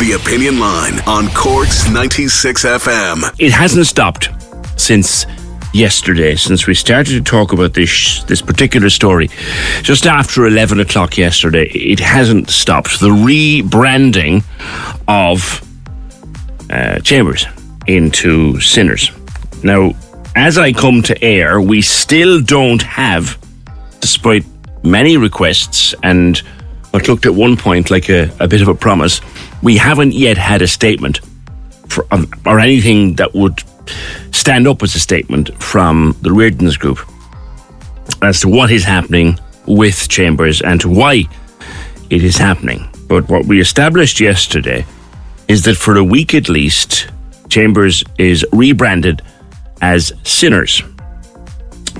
The Opinion Line on Corks 96 FM. It hasn't stopped since yesterday, since we started to talk about this this particular story. Just after eleven o'clock yesterday, it hasn't stopped. The rebranding of uh, Chambers into Sinners. Now, as I come to air, we still don't have, despite many requests and what looked at one point like a, a bit of a promise, we haven't yet had a statement for, um, or anything that would stand up as a statement from the Rearden's group as to what is happening with Chambers and to why it is happening. But what we established yesterday is that for a week at least, Chambers is rebranded as Sinners.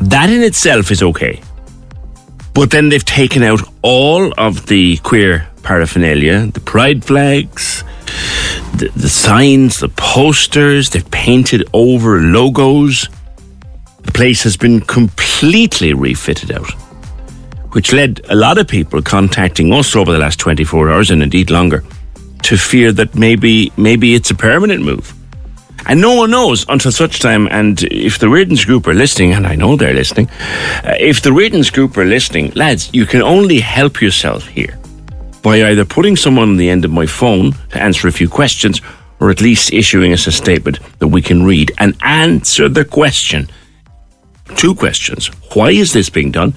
That in itself is okay. But then they've taken out all of the queer paraphernalia, the pride flags, the, the signs, the posters, they've painted over logos. The place has been completely refitted out, which led a lot of people contacting us over the last 24 hours and indeed longer to fear that maybe maybe it's a permanent move. And no one knows until such time. And if the Rearden's group are listening, and I know they're listening, uh, if the Rearden's group are listening, lads, you can only help yourself here by either putting someone on the end of my phone to answer a few questions or at least issuing us a statement that we can read and answer the question. Two questions. Why is this being done?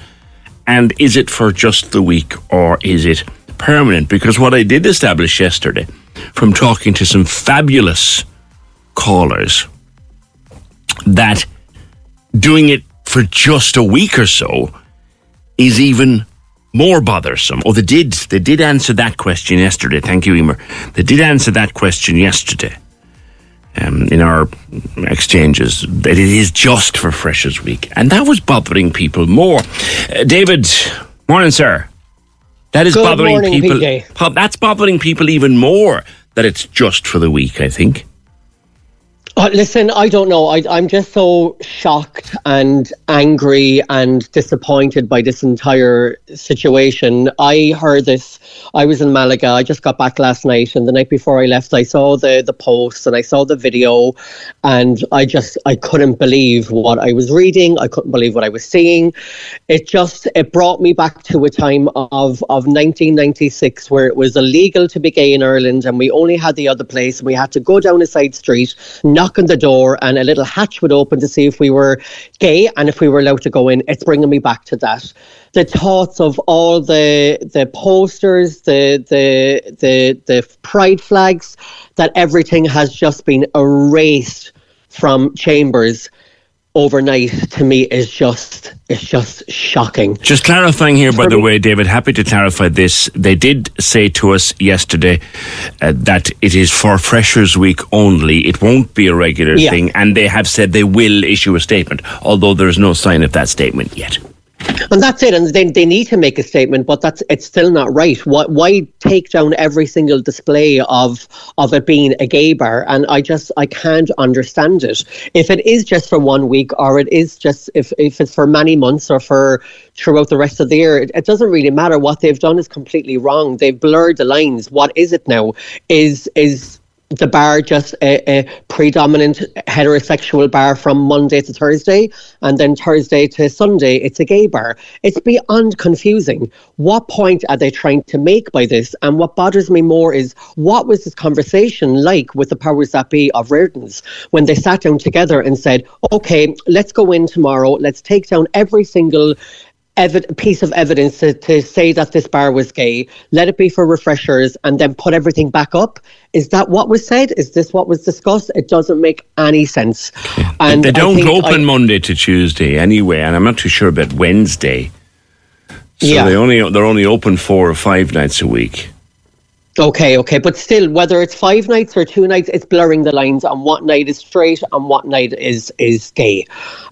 And is it for just the week or is it permanent? Because what I did establish yesterday from talking to some fabulous callers that doing it for just a week or so is even more bothersome. Oh, they did. They did answer that question yesterday. Thank you, Emer. They did answer that question yesterday um, in our exchanges that it is just for Freshers Week, and that was bothering people more. Uh, David, morning, sir. That is Good bothering morning, people. That's bothering people even more that it's just for the week. I think. Uh, listen, I don't know. I, I'm just so shocked and angry and disappointed by this entire situation. I heard this. I was in Malaga. I just got back last night, and the night before I left, I saw the the post and I saw the video, and I just I couldn't believe what I was reading. I couldn't believe what I was seeing. It just it brought me back to a time of of 1996 where it was illegal to be gay in Ireland, and we only had the other place, and we had to go down a side street, knock on the door, and a little hatch would open to see if we were gay and if we were allowed to go in. It's bringing me back to that. The thoughts of all the the posters, the the the the pride flags, that everything has just been erased from Chambers overnight to me is just it's just shocking. Just clarifying here, by For the me- way, David, happy to clarify this. They did say to us yesterday uh, that it is for Freshers Week only. It won't be a regular Yeah. thing. And they have said they will issue a statement, although there is no sign of that statement yet. And that's it. And they, they need to make a statement, but that's it's still not right. Why, why take down every single display of of it being a gay bar? And I just I can't understand it. If it is just for one week, or it is just if if it's for many months or for throughout the rest of the year, it, it doesn't really matter. What they've done is completely wrong. They've blurred the lines. What is it now? Is is the bar just a, a predominant heterosexual bar from Monday to Thursday, and then Thursday to Sunday, it's a gay bar. It's beyond confusing. What point are they trying to make by this? And what bothers me more is what was this conversation like with the powers that be of Rearden's when they sat down together and said, okay, let's go in tomorrow, let's take down every single evid- piece of evidence to, to say that this bar was gay, let it be for refreshers, and then put everything back up. Is that what was said? Is this what was discussed? It doesn't make any sense. And they don't open I- Monday to Tuesday anyway, and I'm not too sure about Wednesday. So Yeah. they only they're only open four or five nights a week. Okay, okay, but still, whether it's five nights or two nights, it's blurring the lines on what night is straight and what night is is gay,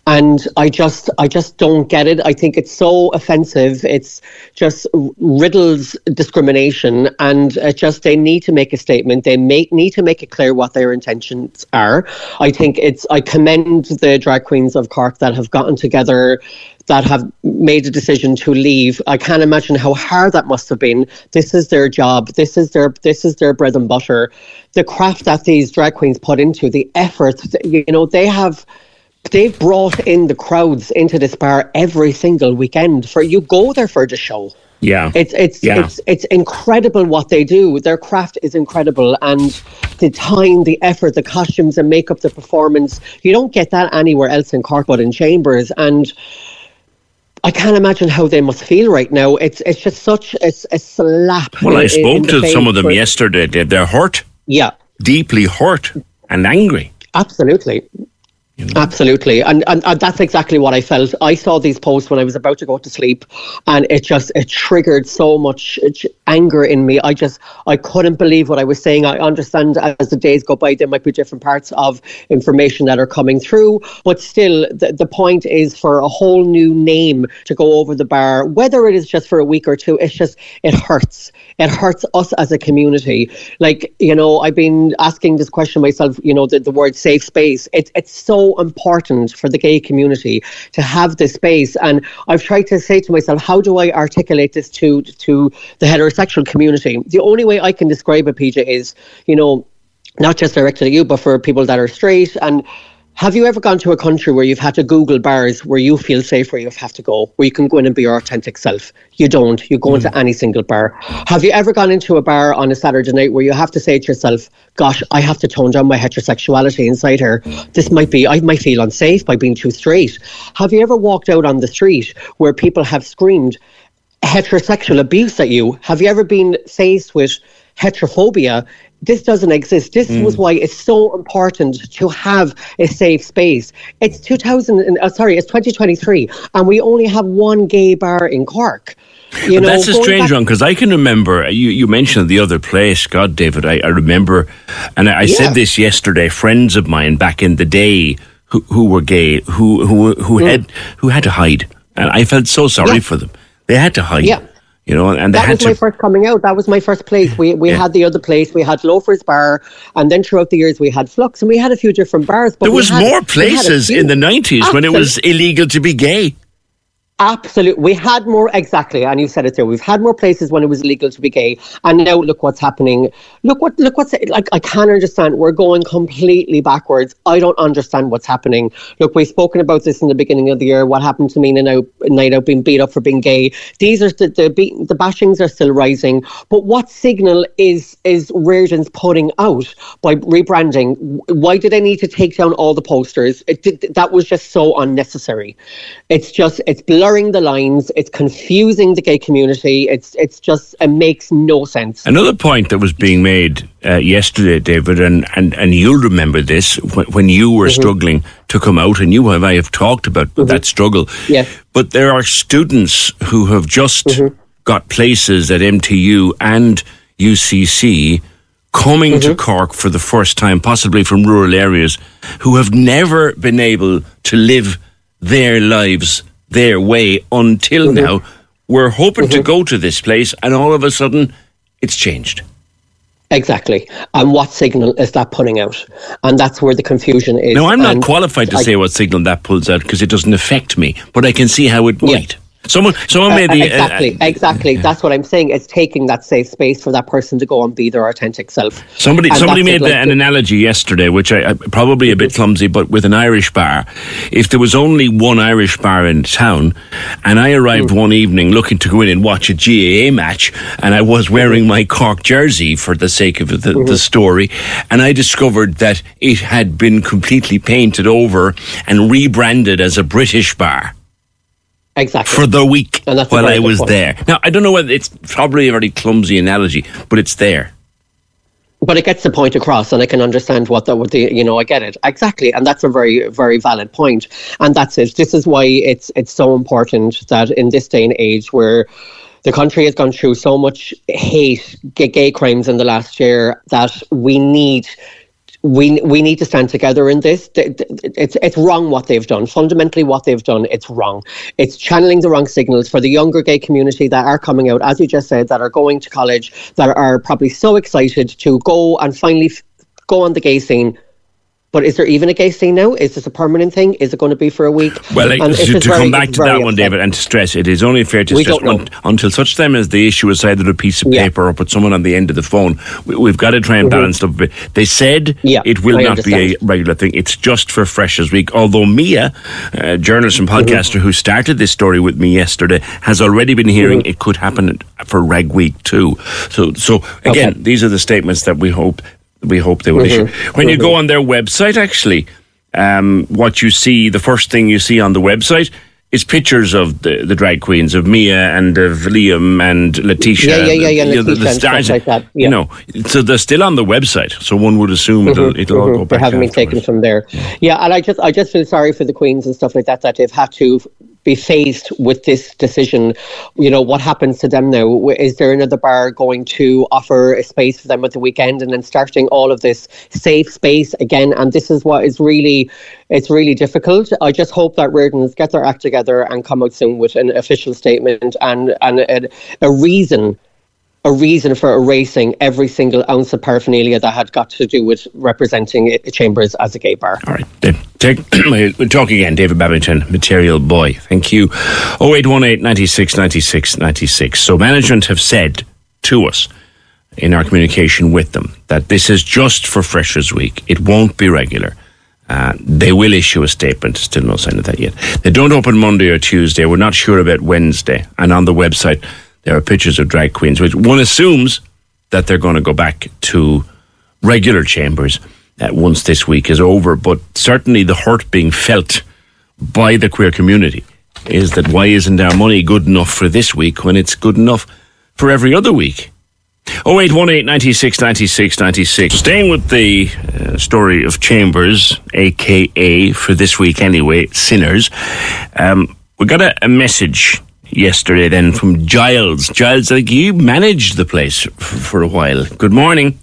and I just I just don't get it. I think it's so offensive. It's just riddles discrimination, and it just they need to make a statement. They make need to make it clear what their intentions are. I think it's I commend the drag queens of Cork that have gotten together that have made a decision to leave. I can't imagine how hard that must have been. This is their job. This is their this is their bread and butter. The craft that these drag queens put into the effort. You know, they have they've brought in the crowds into this bar every single weekend. For you go there for the show. Yeah. It's it's Yeah. it's it's incredible what they do. Their craft is incredible, and the time, the effort, the costumes and makeup, the performance. You don't get that anywhere else in Cork but in Chambers, and. I can't imagine how they must feel right now. It's it's just such a, a slap. well, I in- spoke to some of them for- yesterday. They're hurt, Yeah, deeply hurt and angry. Absolutely. Absolutely, and, and and that's exactly what I felt. I saw these posts when I was about to go to sleep, and it just it triggered so much anger in me. I just I couldn't believe what I was saying. I understand as the days go by, there might be different parts of information that are coming through, but still, the, the point is for a whole new name to go over the bar, whether it is just for a week or two. It's just it hurts. It hurts us as a community. Like you know, I've been asking this question myself. You know, the, the word safe space. It's it's so important for the gay community to have this space. And I've tried to say to myself, how do I articulate this to to the heterosexual community? The only way I can describe it, PJ, is you know, not just directed at you, but for people that are straight and. Have you ever gone to a country where you've had to Google bars where you feel safe, where you have to go, where you can go in and be your authentic self? You don't. You go into hmm. any single bar. Have you ever gone into a bar on a Saturday night where you have to say to yourself, gosh, I have to tone down my heterosexuality inside here. This might be, I might feel unsafe by being too straight. Have you ever walked out on the street where people have screamed heterosexual abuse at you? Have you ever been faced with heterophobia? This doesn't exist. This was why it's so important to have a safe space. It's 2000, and, uh, sorry, it's 2023, and we only have one gay bar in Cork. You But know, that's a strange back- one because I can remember you, you mentioned the other place. God, David, I, I remember, and I, I Yeah. said this yesterday. Friends of mine back in the day who, who were gay, who who who had who had to hide, and I felt so sorry Mm. Yeah. for them. They had to hide, Yeah. You know, and That was to. my first coming out. That was my first place. We we Yeah. had the other place. We had Loafers Bar, and then throughout the years we had Flux, and we had a few different bars. But there was had- more we had a places in the nineties when it was illegal to be gay. Absolutely. We had more, exactly. And you said it there. We've had more places when it was illegal to be gay. And now look what's happening. Look what, look what's, like, I can't understand. We're going completely backwards. I don't understand what's happening. Look, we've spoken about this in the beginning of the year. What happened to me in a night out being beat up for being gay. These are the, the, the bashings are still rising. But what signal is, is Rearden's putting out by rebranding? Why did they need to take down all the posters? It, did- that was just so unnecessary. It's just, it's blurring the lines. It's confusing the gay community. It's, it's just, it makes no sense. Another point that was being made uh, yesterday, David, and, and, and you'll remember this when, when you were mm-hmm. struggling to come out, and you and I have talked about mm-hmm. that struggle. Yes. But there are students who have just mm-hmm. got places at MTU and UCC coming to Cork for the first time, possibly from rural areas, who have never been able to live their lives their way until mm-hmm. now. We're hoping to mm-hmm. go to this place, and all of a sudden, it's changed. Exactly. And what signal is that putting out? And that's where the confusion is. Now, I'm not And qualified to I- say what signal that pulls out because it doesn't affect me, but I can see how it Yeah. Someone, someone Uh, made the exactly, uh, exactly. That's what I'm saying. It's taking that safe space for that person to go and be their authentic self. Somebody, And somebody made it, like an analogy yesterday, which I, I probably a bit clumsy, but with an Irish bar. If there was only one Irish bar in town, and I arrived Hmm. one evening looking to go in and watch a GAA match, and I was wearing my Cork jersey for the sake of the, Mm-hmm. the story, and I discovered that it had been completely painted over and rebranded as a British bar. Exactly. for the week And that's while I was point. there. Now, I don't know whether it's probably a very clumsy analogy, but it's there. but it gets the point across, and I can understand what the, what the you know I get it exactly, and that's a very very valid point, and that's it. This is why it's it's so important that in this day and age where the country has gone through so much hate, gay crimes in the last year that we need we we need to stand together in this. It's it's wrong what they've done. Fundamentally, what they've done, it's wrong. It's channeling the wrong signals for the younger gay community that are coming out, as you just said, that are going to college, that are probably so excited to go and finally go on the gay scene but is there even a gay scene now? Is this a permanent thing? Is it going to be for a week? Well, like, to, to come back to that one, David, and to stress, it is only fair to we stress un, until such time as the issue is either a piece of yeah. paper or put someone on the end of the phone. We, have got to try and mm-hmm. balance stuff a bit. They said yeah, it will I not understand. be a regular thing. It's just for Freshers Week. Although Mia, a journalist and mm-hmm. podcaster mm-hmm. who started this story with me yesterday, has already been hearing mm-hmm. it could happen for Reg Week too. So, so again, okay. these are the statements that we hope we hope they will mm-hmm. issue. When mm-hmm. you go on their website, actually, um, what you see, the first thing you see on the website is pictures of the, the drag queens of Mia and of Liam and Letitia. Yeah, yeah, yeah, yeah. The, the, the stars, like that. Yeah. You know, so they're still on the website. So one would assume mm-hmm, it'll, it'll mm-hmm. all go back. They haven't been taken from there. Yeah, and I just, I just feel sorry for the queens and stuff like that that they've had to be faced with this decision, you know, what happens to them now? Is there another bar going to offer a space for them at the weekend and then starting all of this safe space again? And this is what is really, it's really difficult. I just hope that Rearden's get their act together and come out soon with an official statement and, and a, a reason a reason for erasing every single ounce of paraphernalia that had got to do with representing Chambers as a gay bar. All right. Take, we'll talk again. David Babington, Material Boy. Thank you. 0818 96 96 96. So management have said to us in our communication with them that this is just for Freshers Week. It won't be regular. Uh, they will issue a statement. Still no sign of that yet. They don't open Monday or Tuesday. We're not sure about Wednesday. And on the website, there are pictures of drag queens, which one assumes that they're going to go back to regular chambers uh, once this week is over. But certainly the hurt being felt by the queer community is that why isn't our money good enough for this week when it's good enough for every other week? 0818 96 96 96. Staying with the uh, story of Chambers, aka for this week anyway, Sinners, um, we got a, a message yesterday then from Giles. Giles, like you managed the place f- for a while. Good morning.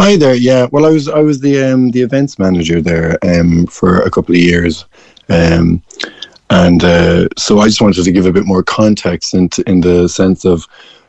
Hi there. Yeah, well, I was I was the um, the events manager there um, for a couple of years, um, and uh, so I just wanted to give a bit more context into in the sense of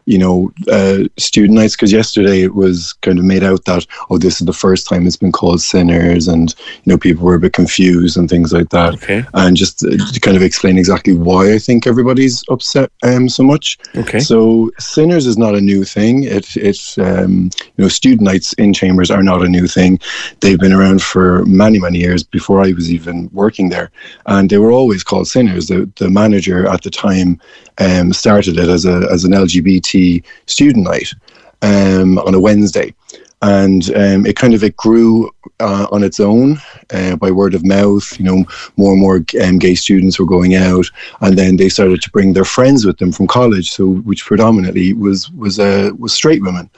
you know, uh, student nights because yesterday it was kind of made out that oh, this is the first time it's been called sinners, and you know, people were a bit confused and things like that. Okay. And just uh, to kind of explain exactly why I think everybody's upset um, so much. Okay. So sinners is not a new thing. It it um, you know, student nights in chambers are not a new thing. They've been around for many many years before I was even working there, and they were always called sinners. The the manager at the time um, started it as a as an LGBT student night um, on a Wednesday, and um, it kind of it grew uh, on its own uh, by word of mouth. You know, more and more um, gay students were going out, and then they started to bring their friends with them from college. So, which predominantly was was uh, was straight women.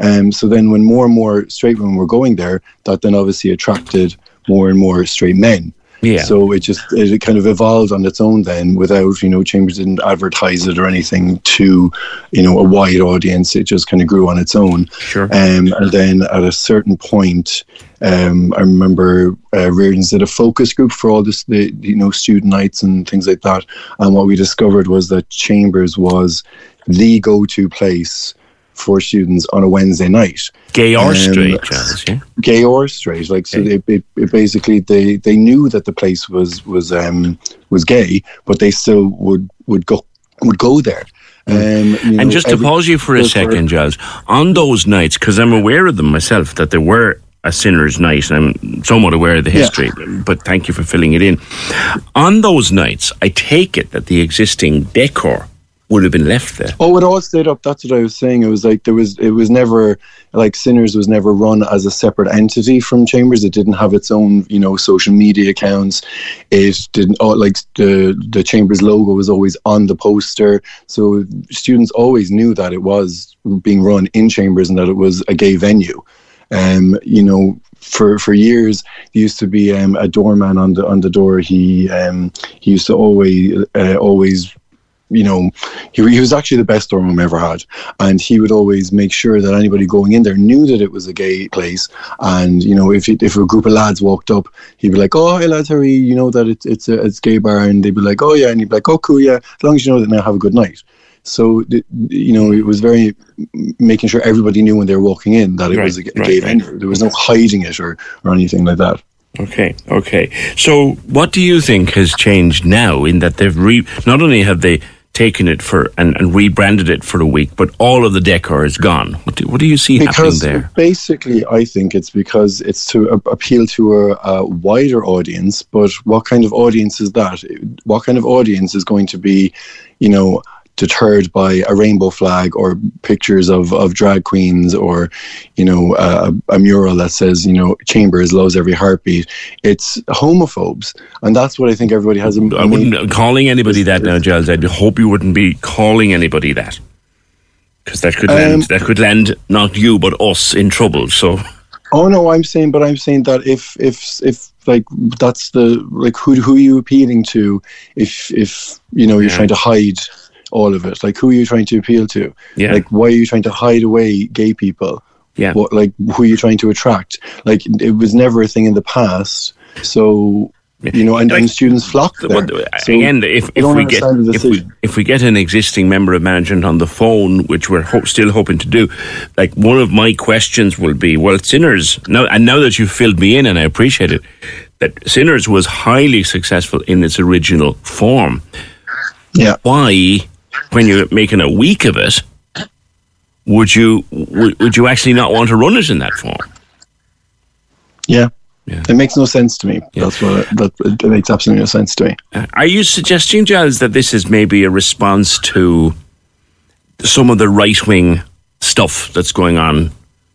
Um, so then, when more and more straight women were going there, that then obviously attracted more and more straight men. Yeah. So it just it kind of evolved on its own then without, you know, Chambers didn't advertise it or anything to, you know, a wide audience. It just kind of grew on its own. Sure. Um, and then at a certain point, um, I remember uh, Rearden's did a focus group for all this, the, you know, student nights and things like that. And what we discovered was that Chambers was the go-to place for students on a Wednesday night. Gay or um, straight, Charles, yeah? Gay or straight, like so. They, it, it basically they they knew that the place was was um was gay, but they still would would go would go there. Mm. Um, and know, just to pause you for a second, Giles, on those nights, because I'm aware of them myself, that there were a sinner's night, and I'm somewhat aware of the history, yeah. but thank you for filling it in. On those nights, I take it that the existing decor would have been left there. Oh, it all stayed up. That's what I was saying. It was like there was. It was never like Sinners was never run as a separate entity from Chambers. It didn't have its own, you know, social media accounts. It didn't. Oh, like the the Chambers logo was always on the poster, so students always knew that it was being run in Chambers and that it was a gay venue. Um, you know, for for years there used to be um, a doorman on the on the door. He um, he used to always uh, always you know, he, he was actually the best doorman we ever had. And he would always make sure that anybody going in there knew that it was a gay place. And, you know, if if a group of lads walked up, he'd be like, oh, hey, lads, are you? Know that it's, it's a it's gay bar. And they'd be like, oh, yeah. And he'd be like, oh, cool, yeah. As long as you know that, now have a good night. So, you know, it was very making sure everybody knew when they were walking in that it Right, was a, a right, gay right. venue. There was no hiding it or, or anything like that. Okay, okay. So, what do you think has changed now in that they've re- not only have they taken it for and, and rebranded it for a week, but all of the decor is gone. What do, what do you see because happening there? basically i think it's because it's to a- appeal to a, a wider audience but what kind of audience is that what kind of audience is going to be you know deterred by a rainbow flag or pictures of, of drag queens or you know a, a mural that says you know chambers loves every heartbeat it's homophobes and that's what i think everybody has I wouldn't calling anybody that now, Giles. I hope you wouldn't be calling anybody that, because that could land Um, that could land not you but us in trouble. So, Oh no, I'm saying, but I'm saying that if if if like that's the like who who are you appealing to? If if you know you're Yeah. trying to hide all of it, like who are you trying to appeal to? Yeah. Like why are you trying to hide away gay people? yeah, What like who are you trying to attract? Like it was never a thing in the past, so you know, and, Like- and students flock there. But uh, So again, if, if we get the if we, if we get an existing member of management on the phone, which we're ho- still hoping to do, like one of my questions will be, well, Sinners now, and now that you've filled me in, and I appreciate it, that Sinners was highly successful in its original form. yeah. Why, when you're making a week of it, would you would, would you actually not want to run it in that form? Yeah. Yeah. It makes no sense to me. That's what it, that it makes absolutely no sense to me. Are you suggesting, Giles, that this is maybe a response to some of the right wing stuff that's going on?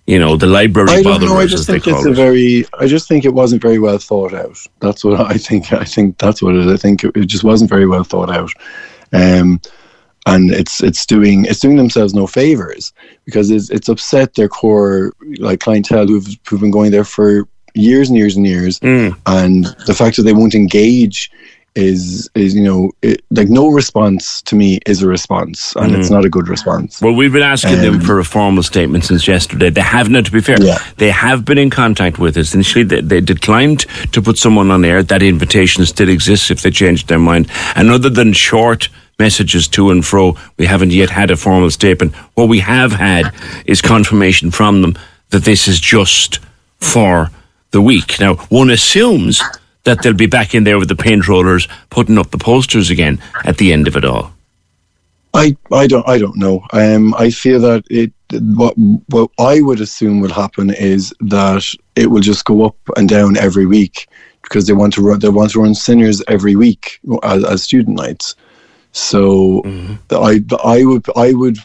You know, the library I don't know. I just think it's call a it. very. I just think it wasn't very well thought out. That's what I think. I think that's what it. is. I think it, it just wasn't very well thought out, um, and it's it's doing it's doing themselves no favors because it's it's upset their core like clientele who've who've been going there for years and years and years, Mm. and the fact that they won't engage is is you know it, like no response to me is a response, and it's not a good response. Well, we've been asking them Um, for a formal statement since yesterday. They have not to be fair, Yeah. they have been in contact with us. Initially, they, they declined to put someone on air. That invitation still exists if they changed their mind. And other than short messages to and fro, we haven't yet had a formal statement. What we have had is confirmation from them that this is just for the week. Now, one assumes that they'll be back in there with the paint rollers, putting up the posters again at the end of it all. I, I don't I don't know. Um, I feel that it what what I would assume will happen is that it will just go up and down every week because they want to run they want to run sinners every week as, as student nights. So mm-hmm. I I would I would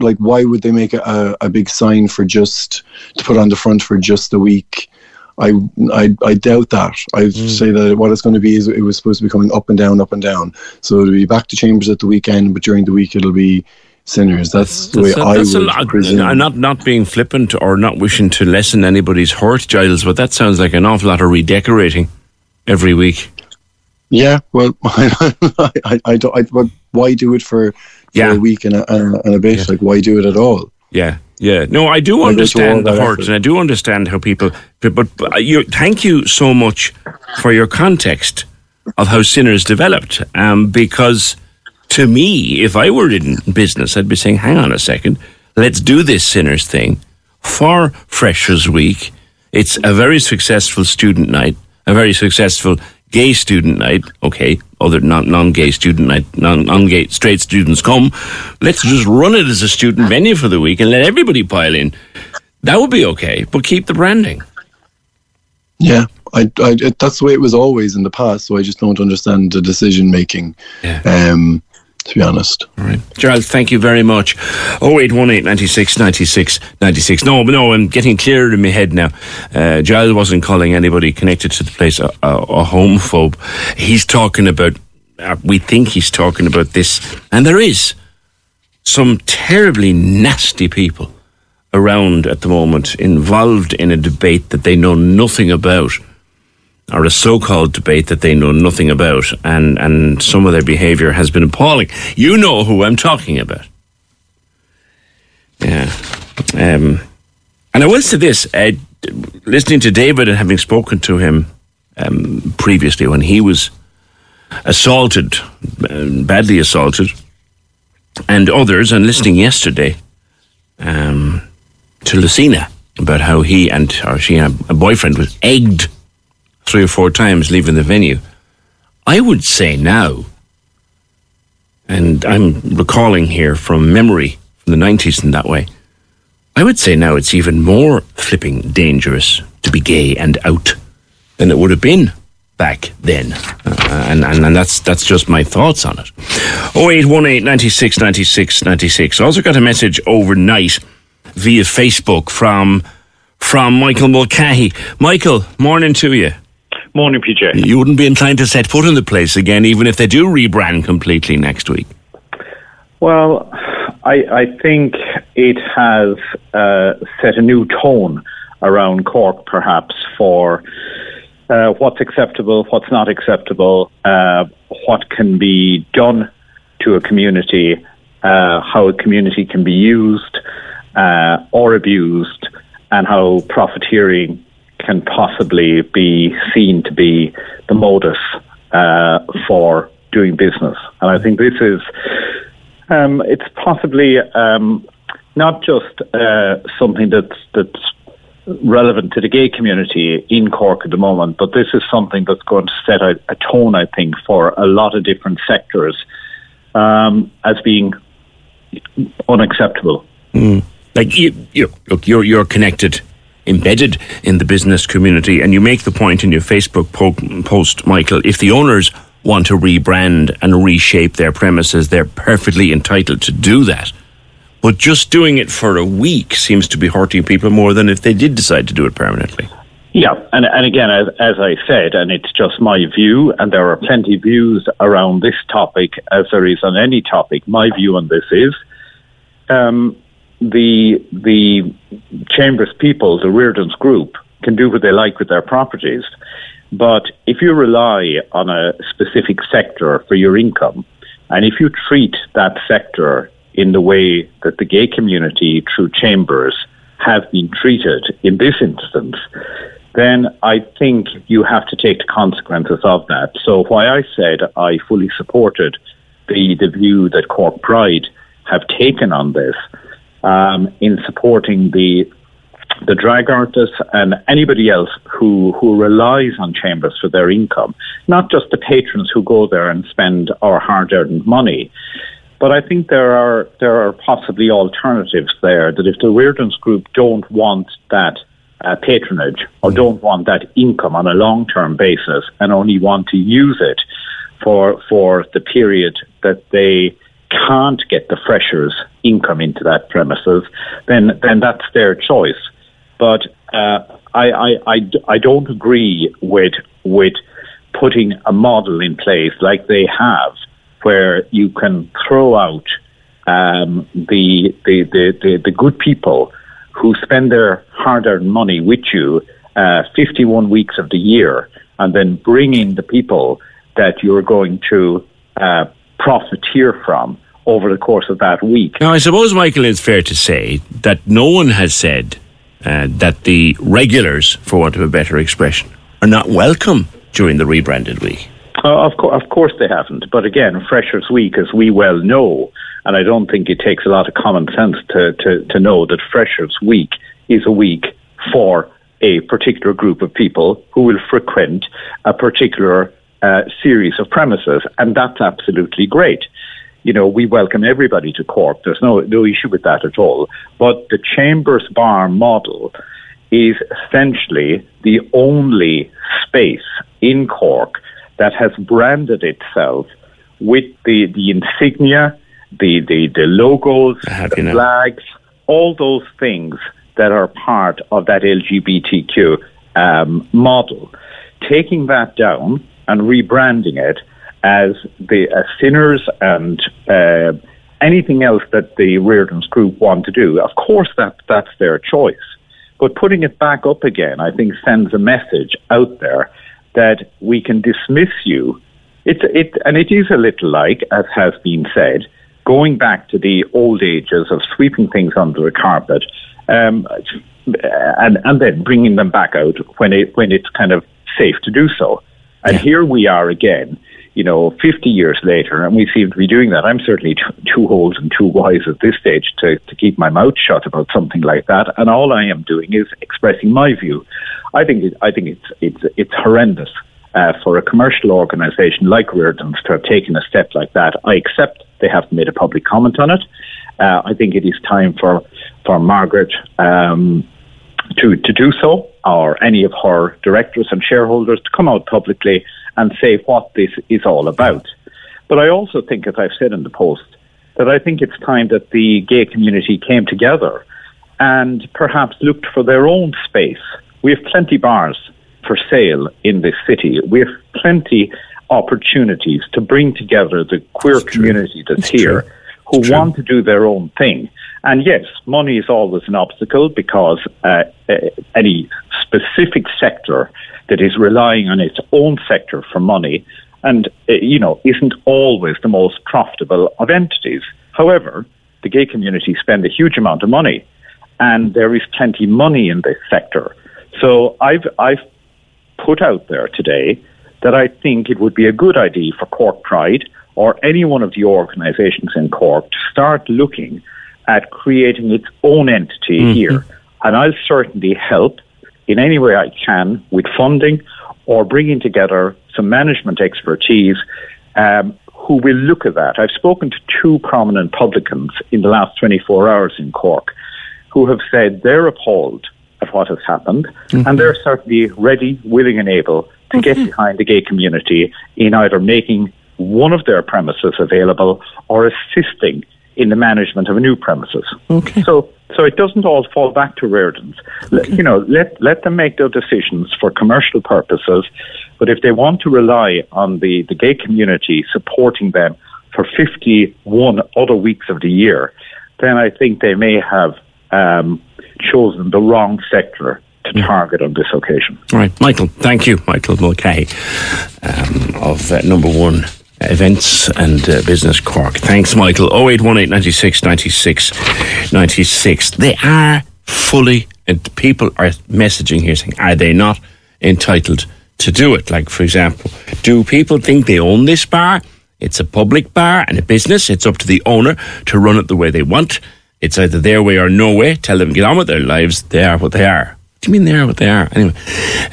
like why would they make a, a big sign for just to put on the front for just a week? I, I, I doubt that. I mm. say that what it's going to be is it was supposed to be coming up and down, up and down. So it'll be back to Chambers at the weekend, but during the week it'll be Sinners. That's the way That's, a, I would lot. presume. I'm not not being flippant or not wishing to lessen anybody's hurt, Giles, but that sounds like an awful lot of redecorating every week. Yeah, well, I, I, I don't. I, but why do it for, for Yeah. a week and a, and a, and a bit? Like, why do it at all? Yeah, yeah. No, I do understand the hurt, effort. and I do understand how people. But, but, but you, thank you so much for your context of how Sinners developed. Um, because to me, if I were in business, I'd be saying, "Hang on a second, let's do this Sinners thing for Freshers Week. It's a very successful student night, a very successful." Gay student night, okay. Other non non gay student night, non non gay straight students come. Let's just run it as a student venue for the week and let everybody pile in. That would be okay, but keep the branding. Yeah, I, I, it, that's the way it was always in the past. So I just don't understand the decision making. Yeah. Um, to be honest. All right. Charles, thank you very much. 0818 96 96 96. No, no, I'm getting clearer in my head now. Uh, Giles wasn't calling anybody connected to the place a, a, a homophobe. He's talking about, uh, we think he's talking about this, and there is some terribly nasty people around at the moment involved in a debate that they know nothing about, or a so called debate that they know nothing about, and, and some of their behaviour has been appalling. You know who I'm talking about. Yeah. Um, and I will say this uh, listening to David and having spoken to him um, previously when he was assaulted, uh, badly assaulted, and others, and listening yesterday um, to Lucina about how he and or she and a boyfriend was egged three or four times leaving the venue. I would say now, and I'm recalling here from memory from the 90s in that way, I would say now it's even more flipping dangerous to be gay and out than it would have been back then. Uh, and, and, and that's that's just my thoughts on it. 0818 96 96 96. Also got a message overnight via Facebook from from Michael Mulcahy. Michael, morning to you. Morning, PJ. You wouldn't be inclined to set foot in the place again, even if they do rebrand completely next week. Well, I, I think it has uh, set a new tone around Cork, perhaps, for uh, what's acceptable, what's not acceptable, uh, what can be done to a community, uh, how a community can be used uh, or abused, and how profiteering can possibly be seen to be the modus uh, for doing business. And I think this is um, it's possibly um, not just uh, something that's that's relevant to the gay community in Cork at the moment, but this is something that's going to set a, a tone, I think, for a lot of different sectors um, as being unacceptable. Mm. Like you, you, look, you're you're connected, embedded in the business community, and you make the point in your Facebook po- post, Michael. If the owners want to rebrand and reshape their premises, they're perfectly entitled to do that. But just doing it for a week seems to be hurting people more than if they did decide to do it permanently. Yeah, and, and again, as, as I said, and it's just my view, and there are plenty of views around this topic, as there is on any topic. My view on this is um, the the Chambers people, the Rearden's group, can do what they like with their properties. But if you rely on a specific sector for your income, and if you treat that sector in the way that the gay community through chambers have been treated in this instance, then I think you have to take the consequences of that. So why I said I fully supported the, the view that Cork Pride have taken on this um, in supporting the the drag artists and anybody else who, who relies on chambers for their income, not just the patrons who go there and spend our hard earned money. But I think there are there are possibly alternatives there that if the Rearden's group don't want that uh, patronage or don't want that income on a long term basis and only want to use it for for the period that they can't get the freshers income into that premises, then then that's their choice. But uh, I, I, I, I don't agree with with putting a model in place like they have where you can throw out um, the, the, the, the, the good people who spend their hard earned money with you uh, 51 weeks of the year and then bring in the people that you're going to uh, profiteer from over the course of that week. Now, I suppose, Michael, it's fair to say that no one has said uh, that the regulars, for want of a better expression, are not welcome during the rebranded week. Uh, of, co- of course they haven't. But again, Freshers Week, as we well know, and I don't think it takes a lot of common sense to, to, to know that Freshers Week is a week for a particular group of people who will frequent a particular uh, series of premises, and that's absolutely great. You know, we welcome everybody to Cork. There's no no issue with that at all. But the Chambers Bar model is essentially the only space in Cork that has branded itself with the, the insignia, the, the, the logos, the know. flags, all those things that are part of that LGBTQ um, model. Taking that down and rebranding it as the uh, sinners and uh, anything else that the Rearden's group want to do, of course that that's their choice. But putting it back up again, I think sends a message out there that we can dismiss you. It's it and it is a little like, as has been said, going back to the old ages of sweeping things under the carpet, um, and and then bringing them back out when it when it's kind of safe to do so. And yeah. here we are again you know, 50 years later, and we seem to be doing that. I'm certainly t- too old and too wise at this stage to, to keep my mouth shut about something like that. And all I am doing is expressing my view. I think it, I think it's it's it's horrendous uh, for a commercial organisation like Rearden's to have taken a step like that. I accept they haven't made a public comment on it. Uh, I think it is time for for Margaret. Um, to, to do so, or any of her directors and shareholders to come out publicly and say what this is all about. But I also think, as I've said in the post, that I think it's time that the gay community came together and perhaps looked for their own space. We have plenty bars for sale in this city. We have plenty opportunities to bring together the queer that's community that's, that's here true. who want true. to do their own thing. And yes, money is always an obstacle because uh, uh, any specific sector that is relying on its own sector for money and, uh, you know, isn't always the most profitable of entities. However, the gay community spend a huge amount of money and there is plenty money in this sector. So I've, I've put out there today that I think it would be a good idea for Cork Pride or any one of the organisations in Cork to start looking at creating its own entity mm-hmm. here. And I'll certainly help in any way I can with funding or bringing together some management expertise um, who will look at that. I've spoken to two prominent publicans in the last 24 hours in Cork who have said they're appalled at what has happened mm-hmm. and they're certainly ready, willing, and able to mm-hmm. get behind the gay community in either making one of their premises available or assisting in the management of a new premises. Okay. So, so it doesn't all fall back to Rearden's. Okay. You know, let let them make their decisions for commercial purposes, but if they want to rely on the, the gay community supporting them for 51 other weeks of the year, then I think they may have um, chosen the wrong sector to mm. target on this occasion. All right, Michael, thank you, Michael Mulcahy um, of uh, Number One events and uh, business Cork. Thanks, Michael. 0818 96 96 96. They are fully, and people are messaging here saying, are they not entitled to do it? Like, for example, do people think they own this bar? It's a public bar and a business. It's up to the owner to run it the way they want. It's either their way or no way. Tell them get on with their lives. They are what they are. What do you mean they are what they are? Anyway,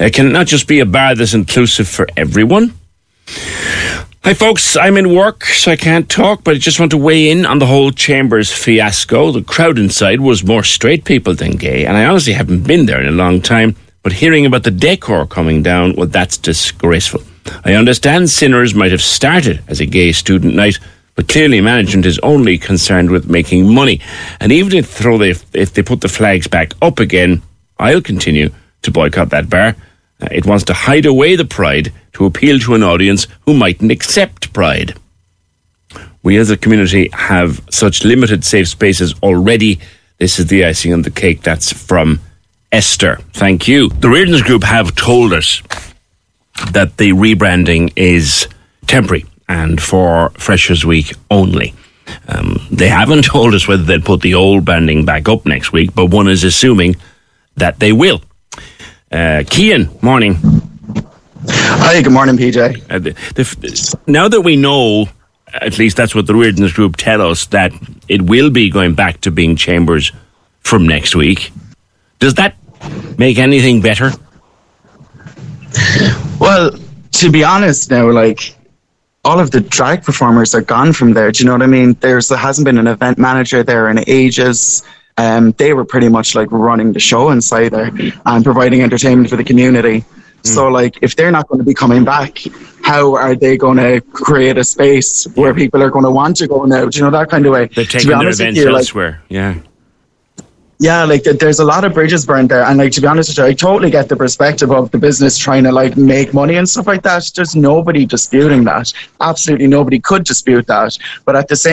uh, can it not just be a bar that's inclusive for everyone? Hi, folks. I'm in work, so I can't talk, but I just want to weigh in on the whole Chambers fiasco. The crowd inside was more straight people than gay, and I honestly haven't been there in a long time. But hearing about the decor coming down, well, that's disgraceful. I understand Sinners might have started as a gay student night, but clearly management is only concerned with making money. And even if, they, if they put the flags back up again, I'll continue to boycott that bar. Uh, it wants to hide away the pride to appeal to an audience who mightn't accept pride. We as a community have such limited safe spaces already. This is the icing on the cake. That's from Esther. Thank you. The Rearden's Group have told us that the rebranding is temporary and for Freshers Week only. Um, they haven't told us whether they'll put the old branding back up next week, but one is assuming that they will. Uh, Kian, morning. Hi, good morning, PJ. Uh, the, the, now that we know, at least that's what the Rearden's group tell us, that it will be going back to being chambers from next week, does that make anything better? Well, to be honest, now, like, all of the drag performers are gone from there. Do you know what I mean? There's there hasn't been an event manager there in ages um, they were pretty much like running the show inside there and providing entertainment for the community. Mm. So, like, if they're not going to be coming back, how are they going to create a space where people are going to want to go now? Do you know that kind of way? They're taking their events you, elsewhere. Like, yeah. Yeah, like there's a lot of bridges burned there, and like to be honest with you, I totally get the perspective of the business trying to like make money and stuff like that. There's nobody disputing that. Absolutely nobody could dispute that. But at the same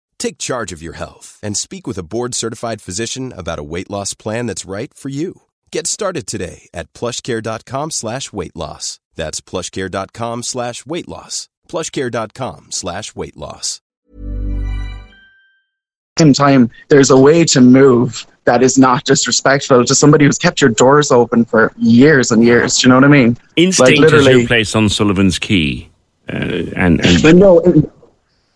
Take charge of your health and speak with a board certified physician about a weight loss plan that's right for you. Get started today at plushcare.com slash weight loss. That's plushcare.com slash weight loss. Plushcare.com slash weight loss. Same time, there's a way to move that is not disrespectful to somebody who's kept your doors open for years and years. Do you know what I mean? Instinct like, is your place on Sullivan's Quay. Uh, and, and no,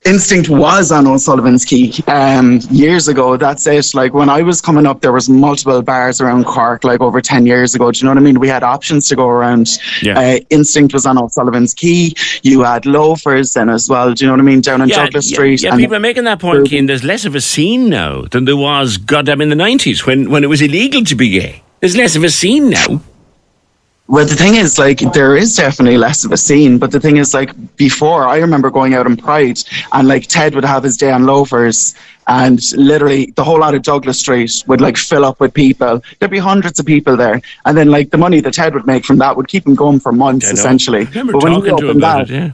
instinct was on O'Sullivan's Quay um, years ago. That's it. Like when I was coming up, there was multiple bars around Cork, like over ten years ago. Do you know what I mean? We had options to go around. Yeah. Uh, instinct was on O'Sullivan's Quay. You had loafers then as well. Do you know what I mean? Down on yeah, Douglas yeah, Street. Yeah, people are making that point, Keane. There's less of a scene now than there was, goddamn, in the nineties when when it was illegal to be gay. There's less of a scene now. Well, the thing is, like, there is definitely less of a scene, but the thing is, like, before I remember going out in Pride, and like Ted would have his day on loafers, and literally the whole lot of Douglas Street would like fill up with people. There'd be hundreds of people there, and then like the money that Ted would make from that would keep him going for months, essentially. But when him about that, it, yeah.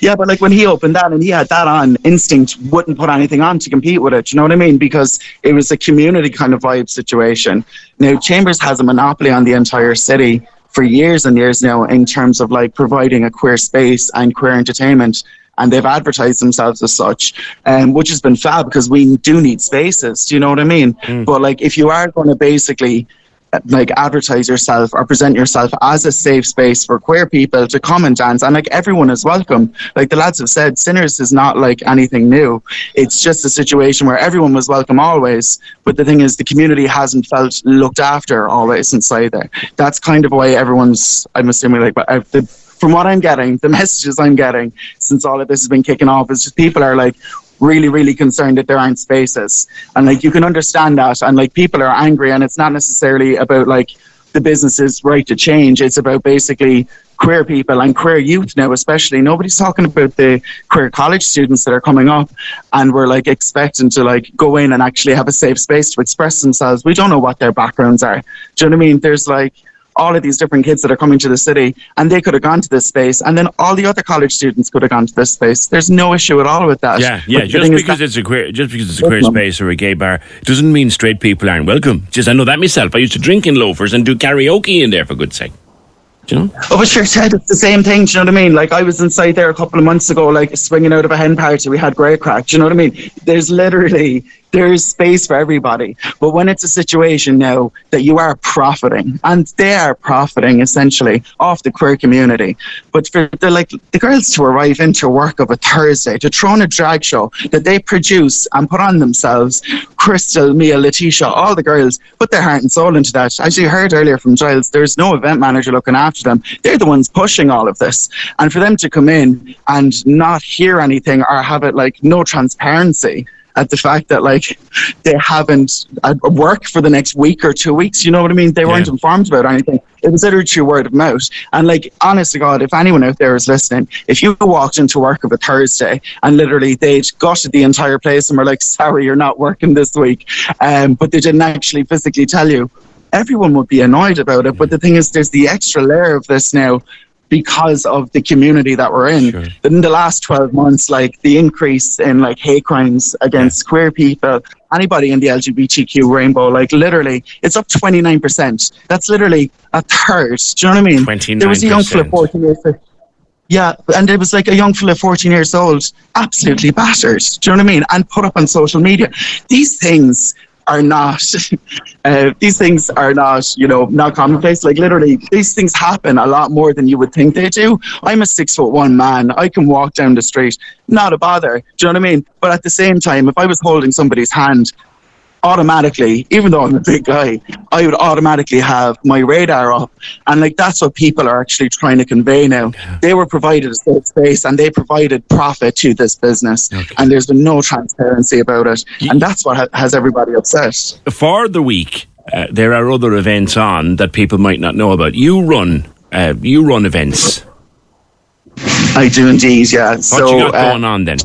Yeah, but like when he opened that and he had that on, Instinct wouldn't put anything on to compete with it. You know what I mean? Because it was a community kind of vibe situation. Now, Chambers has a monopoly on the entire city for years and years now in terms of like providing a queer space and queer entertainment. And they've advertised themselves as such, um, which has been fab because we do need spaces. Do you know what I mean? Mm. But like, if you are going to basically like advertise yourself or present yourself as a safe space for queer people to come and dance. And like everyone is welcome. Like the lads have said sinners is not like anything new. It's just a situation where everyone was welcome always but the thing is the community hasn't felt looked after always inside there that's kind of why everyone's i'm assuming like but uh, the, from what i'm getting the messages i'm getting since all of this has been kicking off is just people are like really, really concerned that there aren't spaces. And like you can understand that. And like people are angry, and it's not necessarily about like the business's right to change. It's about basically queer people and queer youth now, especially. Nobody's talking about the queer college students that are coming up and we're like expecting to like go in and actually have a safe space to express themselves. We don't know what their backgrounds are. Do you know what I mean? There's like all of these different kids that are coming to the city and they could have gone to this space and then all the other college students could have gone to this space there's no issue at all with that yeah yeah but just because it's a queer just because it's a queer space or a gay bar doesn't mean straight people aren't welcome just i know that myself i used to drink in loafers and do karaoke in there for good sake do you know? Oh, but sure, Ted, it's the same thing. Do you know what I mean? Like, I was inside there a couple of months ago, like, swinging out of a hen party. We had great crack. Do you know what I mean? There's literally there's space for everybody. But when it's a situation now that you are profiting, and they are profiting essentially off the queer community, but for the like the girls to arrive into work of a Thursday to throw on a drag show that they produce and put on themselves, Crystal, Mia, Letitia, all the girls put their heart and soul into that. As you heard earlier from Giles, there's no event manager looking after them. They're the ones pushing all of this. And for them to come in and not hear anything or have it like no transparency at the fact that like they haven't uh, work for the next week or two weeks. You know what I mean? They weren't yeah. informed about anything. It was literally through word of mouth. And like, honest to God, if anyone out there is listening, if you walked into work of a Thursday and literally they'd gutted the entire place and were like, "Sorry, you're not working this week," um, but they didn't actually physically tell you, everyone would be annoyed about it. But the thing is, there's the extra layer of this now because of the community that we're in. Sure. In the last 12 months, like the increase in like hate crimes against queer people, anybody in the LGBTQ rainbow, like literally, it's up 29%. That's literally a third. Do you know what I mean? 29%. There was a young 29%. 14 years old. Yeah, and it was like a young fella, 14 years old, absolutely battered. Do you know what I mean? And put up on social media. These things are not, uh, these things are not, you know, not commonplace. Like literally, these things happen a lot more than you would think they do. I'm a six foot one man. I can walk down the street, not a bother. Do you know what I mean? But at the same time, if I was holding somebody's hand, automatically, even though I'm a big guy, I would automatically have my radar up. And like that's what people are actually trying to convey now. They were provided a safe space and they provided profit to this business. And there's been no transparency about it. And that's what ha- has everybody upset. For the week, uh, there are other events on that people might not know about. You run, uh, you run events. I do indeed, yeah. What so, you got uh, going on then?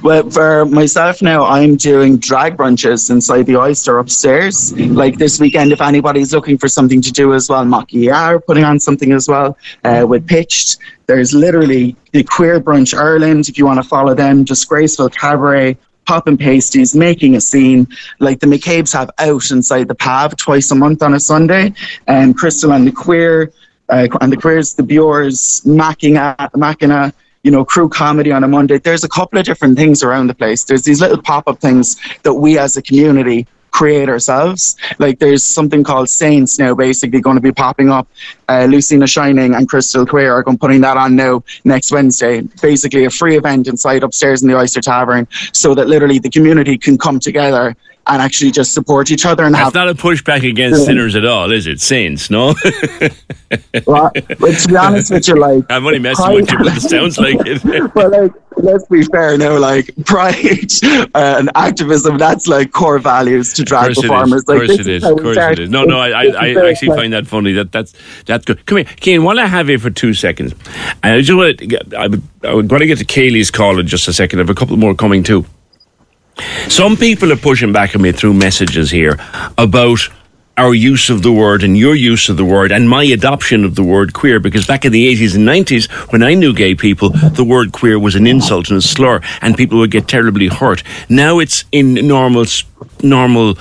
Well, for myself now, I'm doing drag brunches inside the Oyster upstairs. Like this weekend, if anybody's looking for something to do as well, Maki are putting on something as well uh, with Pitched. There's literally the Queer Brunch Ireland, if you want to follow them, Disgraceful Cabaret, Poppin' Pasties, making a scene. Like the McCabe's have out inside the pub twice a month on a Sunday. And Crystal and the Queer, uh, and the Queers, the Bures, Machina, Machina, you know, crew comedy on a Monday. There's a couple of different things around the place. There's these little pop up things that we as a community create ourselves. Like there's something called Saints now, basically going to be popping up. Uh, Lucina Shining and Crystal Queer are going putting that on now next Wednesday. Basically, a free event inside upstairs in the Oyster Tavern, so that literally the community can come together and actually just support each other and That's have. not a pushback against Yeah. sinners at all, is it? Saints, no? Well, to be honest with you, like I'm only messing with you, but it sounds like it. but like, let's be fair now. Like pride uh, and activism, that's like core values to Of drag course it is. performers. Of Like, course this it is. Of course it is. No, no, I, I, I actually find that funny. That that's that's good. Come here, Keane. While I have you for two seconds, and I just want to get, I, would- I would want to get to Kaylee's call in just a second. I have a couple more coming too. Some people are pushing back at me through messages here about our use of the word and your use of the word and my adoption of the word queer because back in the 80s and 90s when I knew gay people the word queer was an insult and a slur and people would get terribly hurt. Now it's in normal normal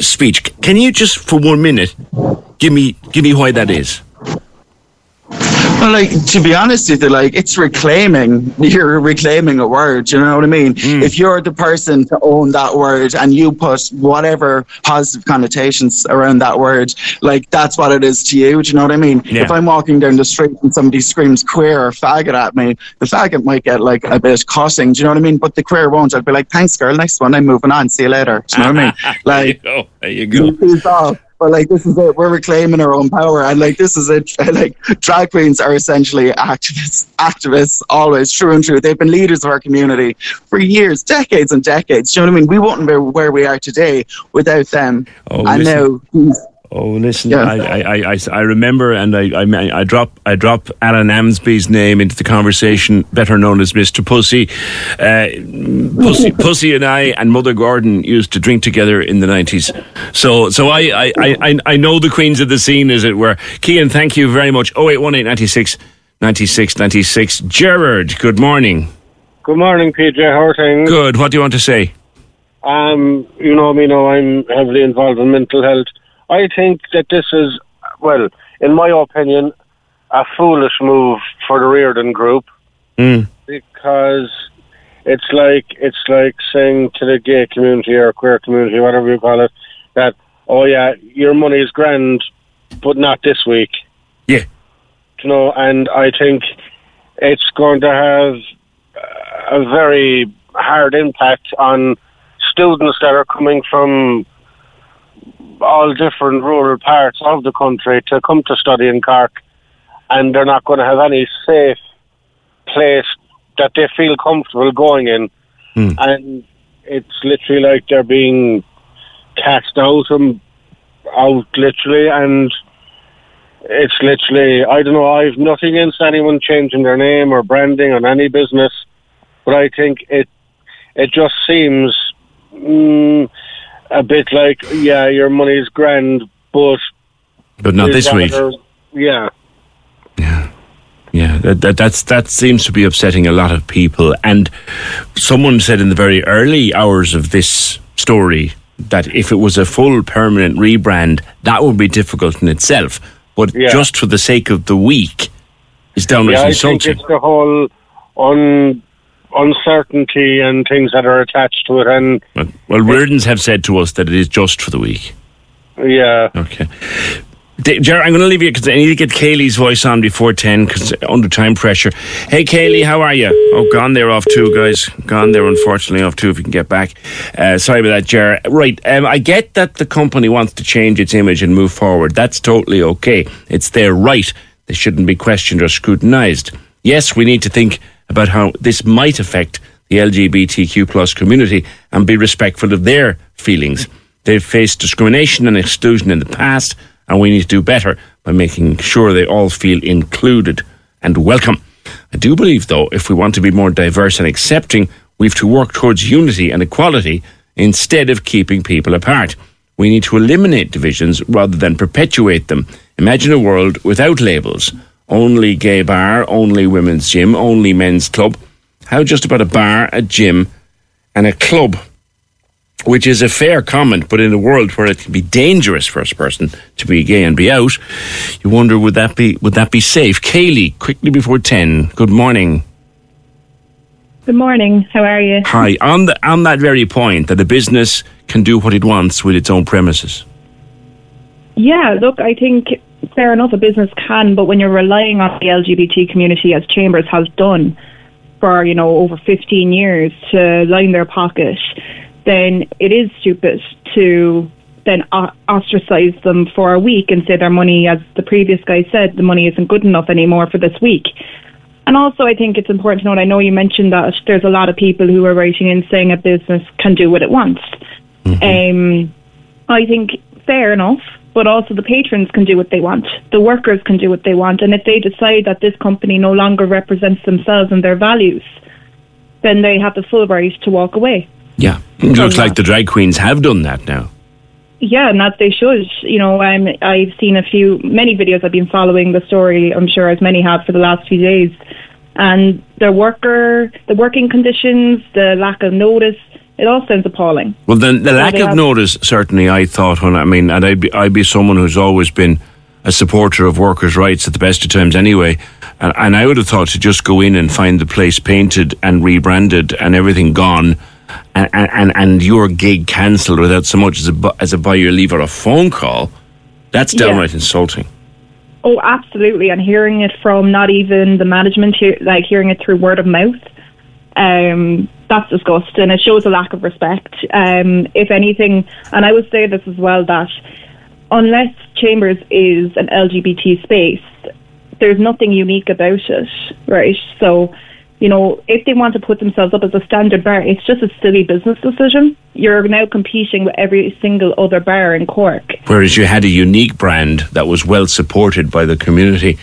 speech. Can you just for one minute give me give me why that is Well, like to be honest with you, like it's reclaiming. You're reclaiming a word. You know what I mean? Hmm. If you're the person to own that word and you put whatever positive connotations around that word, like that's what it is to you. Do you know what I mean? Yeah. If I'm walking down the street and somebody screams queer or faggot at me, the faggot might get like a bit cussing. Do you know what I mean? But the queer won't. I'd be like, thanks, girl. Next one. I'm moving on. See you later. Do you know what I mean? Like. there you go there you go. But like this is it. We're reclaiming our own power, and like this is it. Like drag queens are essentially activists. Activists, always true and true. They've been leaders of our community for years, decades and decades. Do you know what I mean? We wouldn't be where we are today without them. Oh, and listen. now Oh, listen! Yeah. I, I, I, I, I remember, and I, I, I drop, I drop Alan Amsby's name into the conversation, better known as Mister Pussy. Uh, Pussy, Pussy, and I and Mother Gordon used to drink together in the nineties. So, so I, I, I, I- I know the queens of the scene, as it were. Kean, thank you very much. Oh eight one eight ninety six, ninety six, ninety six. Gerard, good morning. Good morning, PJ. How are things? Good. What do you want to say? Um, you know me now, I'm heavily involved in mental health. I think that this is, well, in my opinion, a foolish move for the Rearden Group Mm. because it's like it's like saying to the gay community or queer community, whatever you call it, that oh yeah, your money is grand, but not this week. Yeah. You know, and I think it's going to have a very hard impact on students that are coming from all different rural parts of the country to come to study in Cork, and they're not going to have any safe place that they feel comfortable going in. Hmm. And it's literally like they're being cast out and out, literally, and it's literally, I don't know, I've nothing against anyone changing their name or branding on any business, but I think it it just seems mm, a bit like, yeah, your money's grand, but But not this week. rather- Yeah. Yeah. Yeah, that, that, that's that seems to be upsetting a lot of people. And someone said in the very early hours of this story that if it was a full permanent rebrand, that would be difficult in itself. But Yeah. just for the sake of the week, is downright yeah, I think insulting. it's the whole un- uncertainty and things that are attached to it, and Well, well, Rearden's have said to us that it is just for the week. yeah, Okay. D- Ger, I'm going to leave you because I need to get Kaylee's voice on before 10 because under time pressure. Hey, Kaylee, how are you? Oh, gone there off too, guys. Gone there, unfortunately, off too, if you can get back. Uh, sorry about that, Ger. Right, um, I get that the company wants to change its image and move forward. That's totally okay. It's their right. They shouldn't be questioned or scrutinised. Yes, we need to think about how this might affect the LGBTQ plus community and be respectful of their feelings. They've faced discrimination and exclusion in the past, and we need to do better by making sure they all feel included and welcome. I do believe, though, if we want to be more diverse and accepting, we have to work towards unity and equality instead of keeping people apart. We need to eliminate divisions rather than perpetuate them. Imagine a world without labels only gay bar, only women's gym, only men's club. How just about a bar, a gym, and a club? Which is a fair comment, but in a world where it can be dangerous for a person to be gay and be out, you wonder would that be would that be safe? Kaylee, quickly before ten. Good morning. Good morning. How are you? Hi. On the on that very point, that a business can do what it wants with its own premises. Yeah, look, I think fair enough, a business can, but when you're relying on the LGBT community, as Chambers has done for, you know, over 15 years to line their pocket, then it is stupid to then ostracize them for a week and say their money, as the previous guy said, the money isn't good enough anymore for this week. And also, I think it's important to note, I know you mentioned that there's a lot of people who are writing in saying a business can do what it wants. Um, I think fair enough, but also the patrons can do what they want. The workers can do what they want. And if they decide that this company no longer represents themselves and their values, then they have the full right to walk away. Yeah. It looks like the drag queens have done that now. Yeah, and that they should. You know, um, I've seen a few, many videos. I've been following the story. I'm sure as many have for the last few days. And the worker, the working conditions, the lack of notice, it all sounds appalling. Well, then the lack of notice, certainly, I thought when I mean, and I'd be, I'd be someone who's always been a supporter of workers' rights at the best of times, anyway. And, and I would have thought to just go in and find the place painted and rebranded and everything gone, and and, and, your gig cancelled without so much as a as a buy your leave or a phone call. That's Yeah. downright insulting. Oh, absolutely. And hearing it from not even the management, like hearing it through word of mouth, um, that's disgusting. It shows a lack of respect. Um, if anything, and I would say this as well that unless Chambers is an LGBT space, there's nothing unique about it, right? So, you know, if they want to put themselves up as a standard bar, it's just a silly business decision. You're now competing with every single other bar in Cork. Whereas you had a unique brand that was well supported by the community,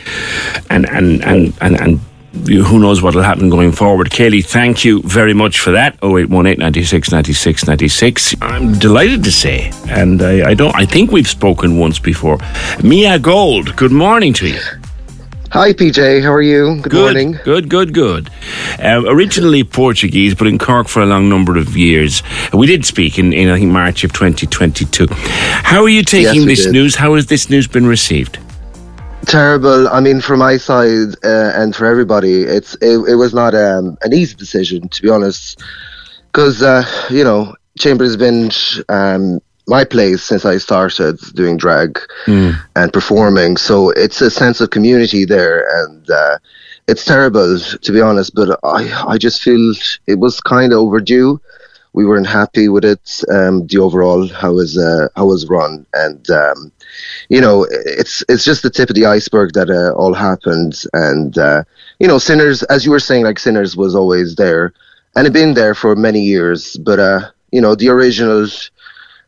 and and and and. and who knows what will happen going forward. Kaylee, thank you very much for that. 0818 96 96 96. I'm delighted to say, and I, I don't I think we've spoken once before. Mia Gold, good morning to you. Hi, PJ. How are you? Good, morning. Good, good, good. Uh, originally Portuguese, but in Cork for a long number of years. We did speak in, in I think, March of 2022. How are you taking Yes, this did. news? How has this news been received? Terrible. I mean, for my side uh, and for everybody, it's it, it was not um, an easy decision to be honest, because uh, you know Chambers has been um, my place since I started doing drag and performing. So it's a sense of community there, and uh, it's terrible to be honest. But I I just feel it was kind of overdue. We weren't happy with it, um, the overall how it was uh, how it was run, and um, you know it's it's just the tip of the iceberg that uh, all happened, and uh, you know sinners, as you were saying, like sinners was always there, and had been there for many years, but uh, you know the original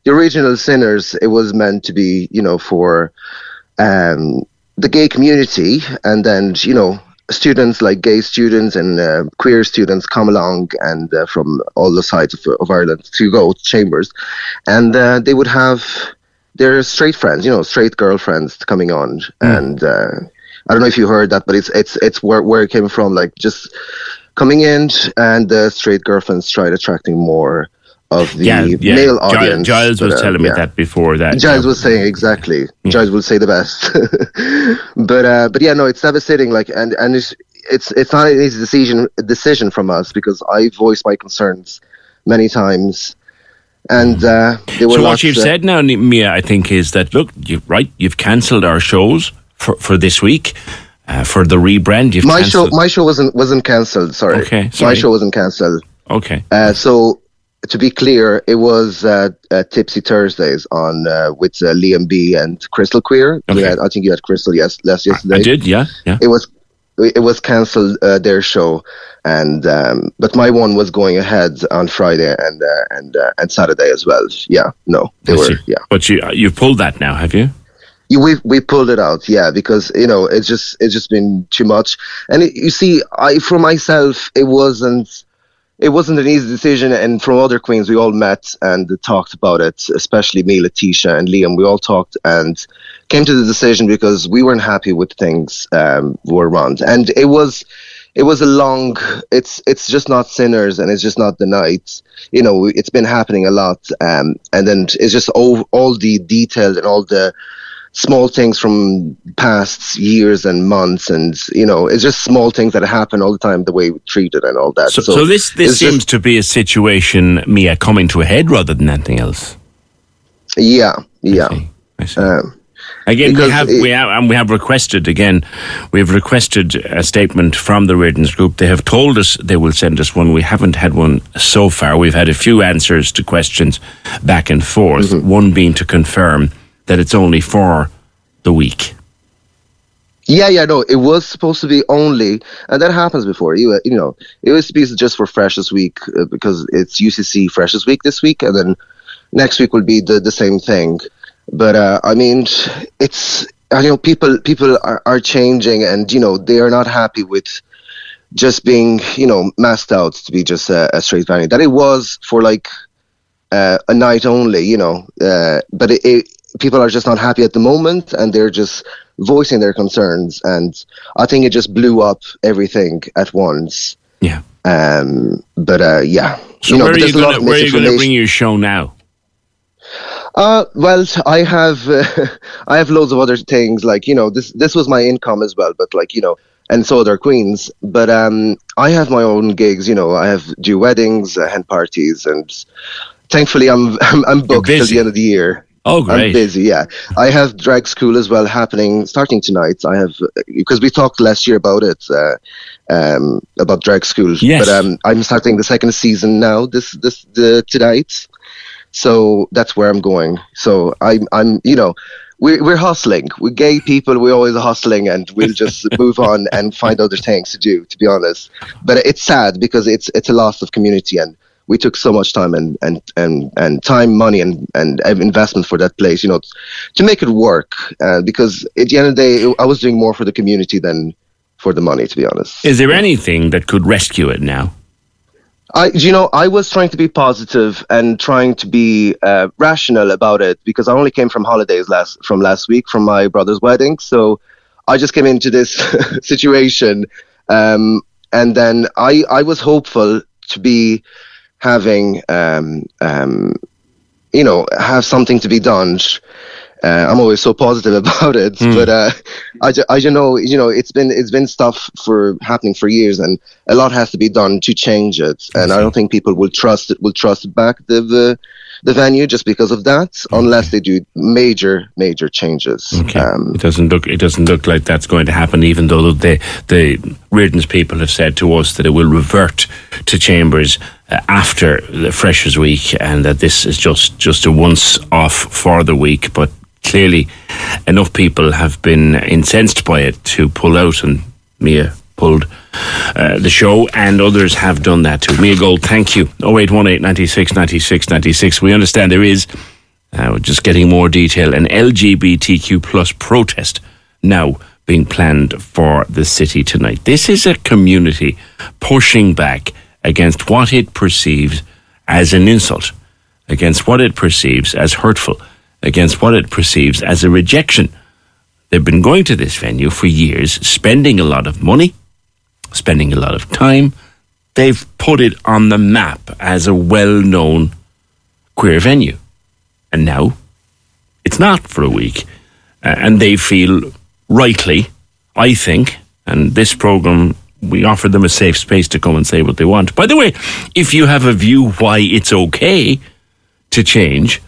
the original sinners it was meant to be you know for um, the gay community. And then you know students like gay students and uh, queer students come along and uh, from all the sides of, of Ireland to go to chambers. And uh, they would have their straight friends you know straight girlfriends coming on and uh, I don't know if you heard that, but it's it's it's where where it came from. Like just coming in, and the straight girlfriends tried attracting more of the Yeah, yeah. male audience. Giles was but, uh, telling me yeah. that before that. Giles was saying exactly. Giles will say the best. but uh, but yeah, no, it's devastating. Like and and it's it's it's not an easy decision decision from us because I voiced my concerns many times, and uh, were So what you've uh, said now, Mia, I think, is that look, you right, you've cancelled our shows for, for this week uh, for the rebrand. You've my show my show wasn't wasn't cancelled. Sorry, Okay, my show wasn't cancelled. okay. Uh, so to be clear, it was uh, uh, Tipsy Thursdays on uh, with uh, Liam B and Crystal Queer. Okay. had, I think you had Crystal yes last yesterday. I did, yeah, yeah. It was it was cancelled uh, their show, and um, but my one was going ahead on Friday and uh, and uh, and Saturday as well. Yeah, no, they I were see. yeah. But you you've pulled that now, have you? You, we we pulled it out, yeah, because you know it's just it's just been too much. And it, you see, I for myself, it wasn't it wasn't an easy decision. And from other queens, we all met and talked about it, especially me, Letitia, and Liam. We all talked and came to the decision because we weren't happy with things um, were run, and it was it was a long it's it's just not sinners and it's just not the night you know it's been happening a lot um, and then it's just all, all the details and all the small things from past years and months and you know it's just small things that happen all the time the way we treat it and all that. So, so this this seems just- to be a situation, Mia, coming to a head rather than anything else. yeah yeah. I um, Again, we have it- we have and we have requested again. We have requested a statement from the Rearden's Group. They have told us they will send us one. We haven't had one so far. We've had a few answers to questions back and forth. Mm-hmm. One being to confirm that it's only for the week. Yeah, yeah, no, it was supposed to be only, and that happens before. You, you know, it was supposed to be just for Freshers Week uh, because it's UCC Freshers Week this week, and then next week will be the, the same thing. But uh, I mean, it's you know people people are, are changing, and you know they are not happy with just being you know masked out to be just a, a straight venue. That it was for like uh, a night only, you know. Uh, but it, it, people are just not happy at the moment, and they're just voicing their concerns. And I think it just blew up everything at once. Yeah. Um. But uh, yeah. So you know, where but are you there's a lot going of to where are you going to bring your show now? Uh, well, I have uh, I have loads of other things like you know this this was my income as well, but like you know, and so other queens. But um, I have my own gigs. You know, I have do weddings, uh, hen parties, and thankfully I'm I'm, I'm booked till the end of the year. Oh, great. I'm busy. Yeah, I have drag school as well happening starting tonight. I have because we talked last year about it. Uh, um, about drag school, Yes. but um, I'm starting the second season now. This this the tonight, so that's where I'm going. So I'm I'm you know we're we're hustling. We're gay people. We're always hustling, and we'll just move on and find other things to do. To be honest, but it's sad because it's it's a loss of community, and we took so much time and and and, and time, money, and and investment for that place. You know, to make it work. Uh, because at the end of the day, I was doing more for the community than for the money. To be honest. Is there anything that could rescue it now? I, you know, I was trying to be positive and trying to be uh, rational about it because I only came from holidays last from last week from my brother's wedding, so I just came into this situation, um, and then I I was hopeful to be having um, um, you know have something to be done. Uh, I'm always so positive about it, but uh, I, ju- I ju- know you know it's been it's been stuff for happening for years, and a lot has to be done to change it. And I don't think people will trust it will trust back the the, the venue just because of that, unless they do major major changes. Okay. Um, it doesn't look. It doesn't look like that's going to happen. Even though the the Rearden's people have said to us that it will revert to Chambers uh, after the Freshers Week, and that this is just just a once off for the week. But clearly, enough people have been incensed by it to pull out, and Mia pulled uh, the show, and others have done that too. Mia Gold, thank you. 0818 96 96 96. We understand there is uh, just getting more detail. An LGBTQ plus protest now being planned for the city tonight. This is a community pushing back against what it perceives as an insult, against what it perceives as hurtful, against what it perceives as a rejection They've been going to this venue for years, spending a lot of money, spending a lot of time. They've put it on the map as a well known queer venue. And now it's not for a week. Uh, and they feel rightly, I think, and this programme, we offer them a safe space to come and say what they want. By the way, if you have a view why it's okay to change,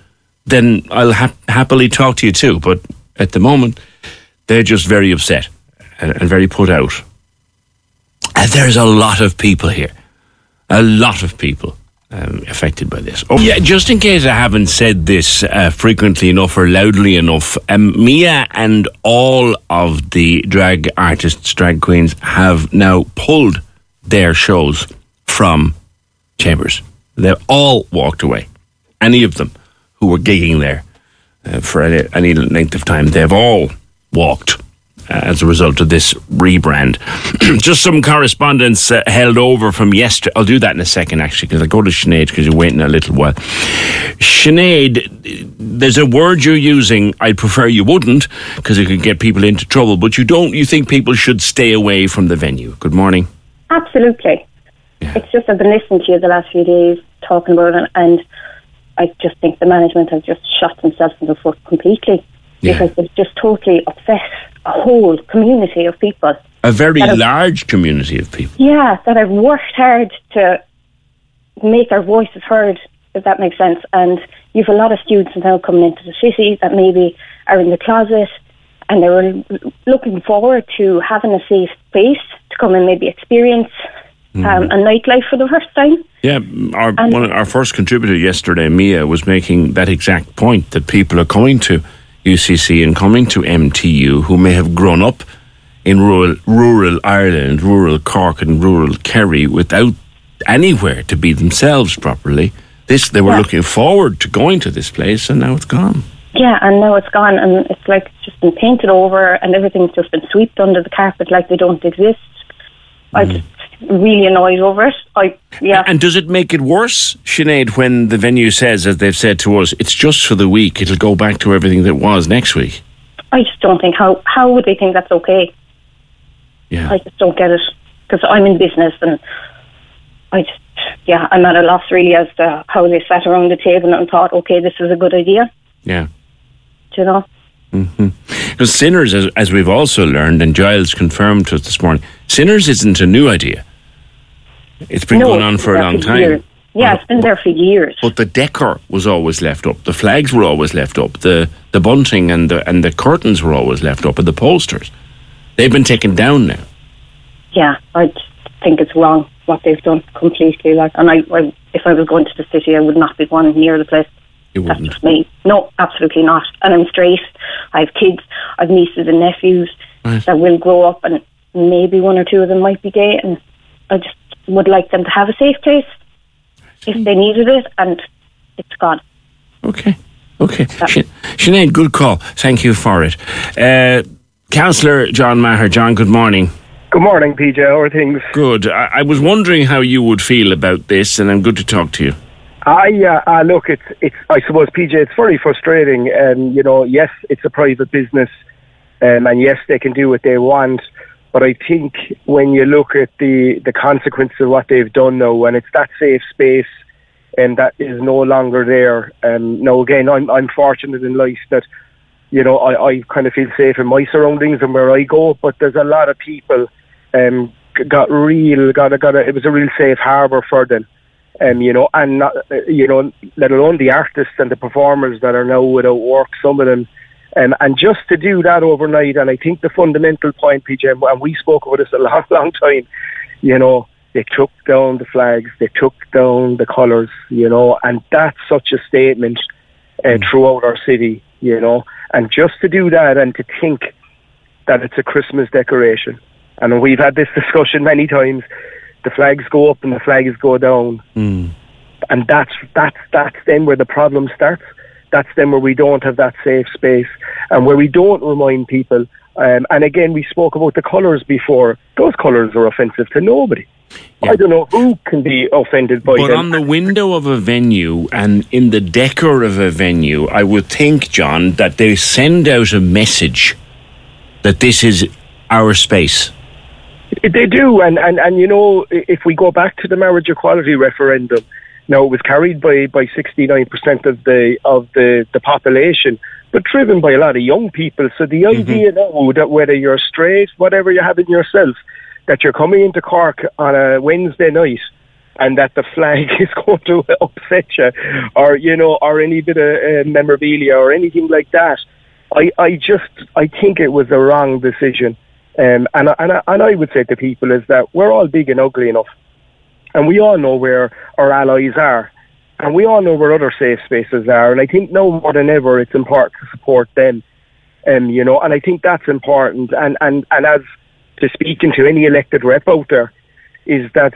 then I'll ha- happily talk to you too. But at the moment, they're just very upset and, and very put out. And there's a lot of people here, a lot of people um, affected by this. Oh, yeah, just in case I haven't said this uh, frequently enough or loudly enough, um, Mia and all of the drag artists, drag queens, have now pulled their shows from Chambers. They've all walked away. Any of them who were gigging there uh, for any, any length of time, they've all walked uh, as a result of this rebrand. Just some correspondence uh, held over from yesterday. I'll do that in a second, actually, because I'll go to Sinead because you're waiting a little while. Sinead, there's a word you're using. I'd prefer you wouldn't because it could get people into trouble. But you don't. You think people should stay away from the venue. Good morning. Absolutely. Yeah. It's just I've been listening to you the last few days talking about it, and I just think the management has just shot themselves in the foot completely yeah. because they've just totally upset a whole community of people. A very large community of people. Yeah, that have worked hard to make their voices heard, if that makes sense. And you've a lot of students now coming into the city that maybe are in the closet and they're looking forward to having a safe space to come and maybe experience mm. um, a nightlife for the first time. Yeah, our one, our first contributor yesterday, Mia, was making that exact point that people are coming to UCC and coming to MTU who may have grown up in rural rural Ireland, rural Cork, and rural Kerry without anywhere to be themselves properly. This they were yeah. looking forward to going to this place, and now it's gone. Yeah, and now it's gone, and it's like it's just been painted over, and everything's just been swept under the carpet like they don't exist. Mm. I just really annoyed over it. I yeah. And does it make it worse, Sinead, when the venue says, as they've said to us, it's just for the week. It'll go back to everything that was next week. I just don't think how how would they think that's okay. Yeah. I just don't get it because I'm in business and I just yeah I'm at a loss really as to how they sat around the table and thought, okay, this is a good idea. Yeah. Do you know. Mm-hmm. Because Sinners, as, as, we've also learned, and Giles confirmed to us this morning, Sinners isn't a new idea. It's been no, going on for a long time. Years. Yeah, it's been there for years. But the decor was always left up. The flags were always left up. The the bunting and the and the curtains were always left up, and the posters. They've been taken down now. Yeah, I think it's wrong what they've done completely. Like, and I, I if I was going to the city, I would not be going near the place. You That's just me. No, absolutely not. And I'm straight. I have kids. I have nieces and nephews right. that will grow up, and maybe one or two of them might be gay, and I just would like them to have a safe place if they needed it, and it's gone. Okay. Okay. Sh- Sinead, good call. Thank you for it. Uh, Councillor John Maher. John, good morning. Good morning, PJ. How are things? Good. I-, I was wondering how you would feel about this, and I'm good to talk to you. I uh, uh, look, it's it's. I suppose PJ, it's very frustrating. And um, you know, yes, it's a private business, um, and yes, they can do what they want. But I think when you look at the, the consequences of what they've done now, and it's that safe space and that is no longer there. Um, now, again, I'm, I'm fortunate in life that, you know, I, I kind of feel safe in my surroundings and where I go, but there's a lot of people um, got real, got a, got a, it was a real safe harbour for them. Um, you know, and not, you know, let alone the artists and the performers that are now without work, some of them um, and just to do that overnight, and I think the fundamental point, PJ, and we spoke about this a long, long time, you know, they took down the flags, they took down the colours, you know, and that's such a statement uh, mm. throughout our city, you know. And just to do that and to think that it's a Christmas decoration, and we've had this discussion many times, the flags go up and the flags go down. Mm. And that's that's that's then where the problem starts that's then where we don't have that safe space and where we don't remind people. Um, and again, we spoke about the colours before. Those colours are offensive to nobody. Yeah. I don't know who can be offended by but them. on the window of a venue and in the decor of a venue, I would think, John, that they send out a message that this is our space. They do, and, and, and you know, if we go back to the marriage equality referendum, now it was carried by by sixty nine percent of the of the the population, but driven by a lot of young people. So the mm-hmm. idea now that whether you're straight, whatever you have in yourself, that you're coming into Cork on a Wednesday night and that the flag is going to upset you, or you know, or any bit of uh, memorabilia or anything like that. I, I just I think it was a wrong decision. Um, and, and, and I would say to people is that we're all big and ugly enough. And we all know where our allies are. And we all know where other safe spaces are. And I think now more than ever, it's important to support them. Um, you know, and I think that's important. And, and, and as to speaking to any elected rep out there, is that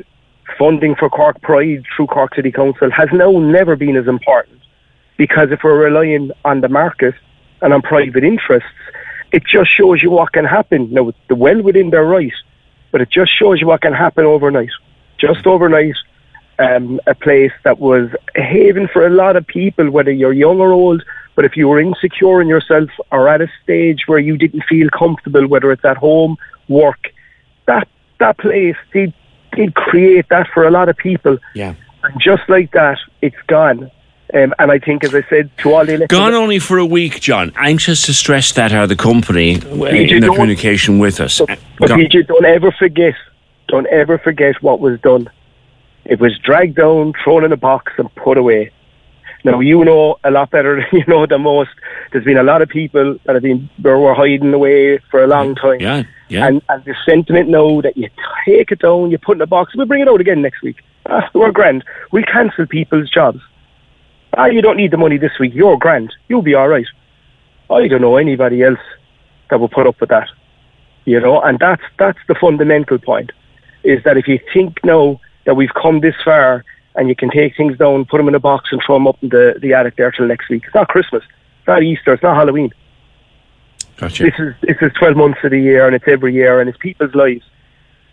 funding for Cork Pride through Cork City Council has now never been as important. Because if we're relying on the market and on private interests, it just shows you what can happen. Now, the well within their right, but it just shows you what can happen overnight. Just overnight, um, a place that was a haven for a lot of people, whether you're young or old. But if you were insecure in yourself or at a stage where you didn't feel comfortable, whether it's at home, work, that that place did did create that for a lot of people. Yeah. And just like that, it's gone. Um, and I think, as I said, to all the gone only for a week, John. Anxious to stress that are the company in their communication with us. But, but PJ, don't ever forget, don't ever forget what was done. It was dragged down, thrown in a box, and put away. Now you know a lot better, you know than most. There's been a lot of people that have been were hiding away for a long time. Yeah, yeah. And, and the sentiment now that you take it down, you put it in a box, we'll bring it out again next week. Ah, we're grand. We'll cancel people's jobs ah, you don't need the money this week, you're grand, you'll be all right. I don't know anybody else that will put up with that. You know, and that's that's the fundamental point, is that if you think now that we've come this far and you can take things down, put them in a box and throw them up in the, the attic there till next week. It's not Christmas, it's not Easter, it's not Halloween. Gotcha. This is this is twelve months of the year and it's every year and it's people's lives.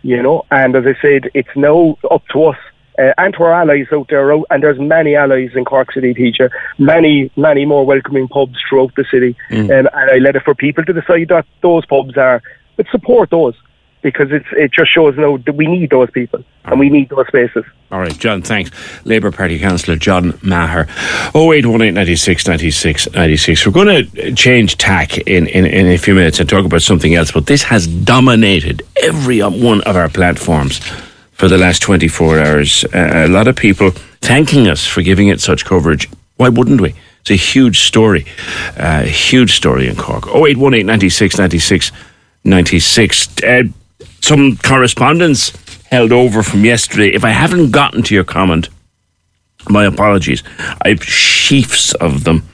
You know, and as I said, it's now up to us uh, and to our allies out there, and there's many allies in Cork City, teacher, many, many more welcoming pubs throughout the city. Mm. Um, and I let it for people to decide that those pubs are, but support those because it's, it just shows now that we need those people and we need those spaces. All right, John, thanks. Labour Party Councillor John Maher. 0818 96 96 96. We're going to change tack in, in, in a few minutes and talk about something else, but this has dominated every one of our platforms for the last 24 hours. Uh, a lot of people thanking us for giving it such coverage. Why wouldn't we? It's a huge story, a uh, huge story in Cork. 0818 96 96 96. Uh, some correspondence held over from yesterday. If I haven't gotten to your comment, my apologies. I've sheafs of them.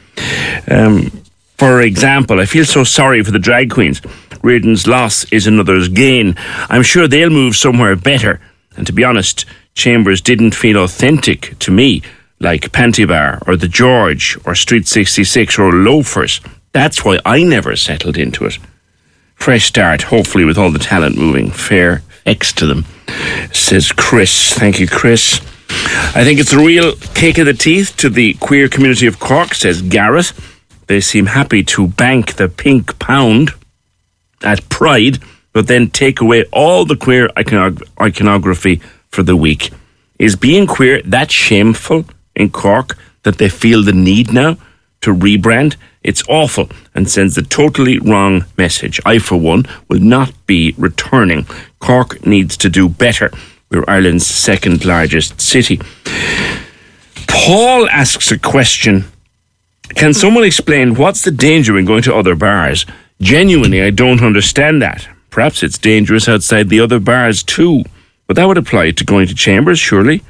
Um, for example, I feel so sorry for the drag queens. Rearden's loss is another's gain. I'm sure they'll move somewhere better and to be honest, Chambers didn't feel authentic to me, like Panti or The George or Street 66 or Loafers. That's why I never settled into it. Fresh start, hopefully, with all the talent moving. Fair X to them, says Chris. Thank you, Chris. I think it's a real kick of the teeth to the queer community of Cork, says Gareth. They seem happy to bank the pink pound at Pride but then take away all the queer iconog- iconography for the week. Is being queer that shameful in Cork that they feel the need now to rebrand? It's awful and sends the totally wrong message. I, for one, will not be returning. Cork needs to do better. We're Ireland's second largest city. Paul asks a question Can someone explain what's the danger in going to other bars? Genuinely, I don't understand that. Perhaps it's dangerous outside the other bars too, but that would apply to going to chambers, surely.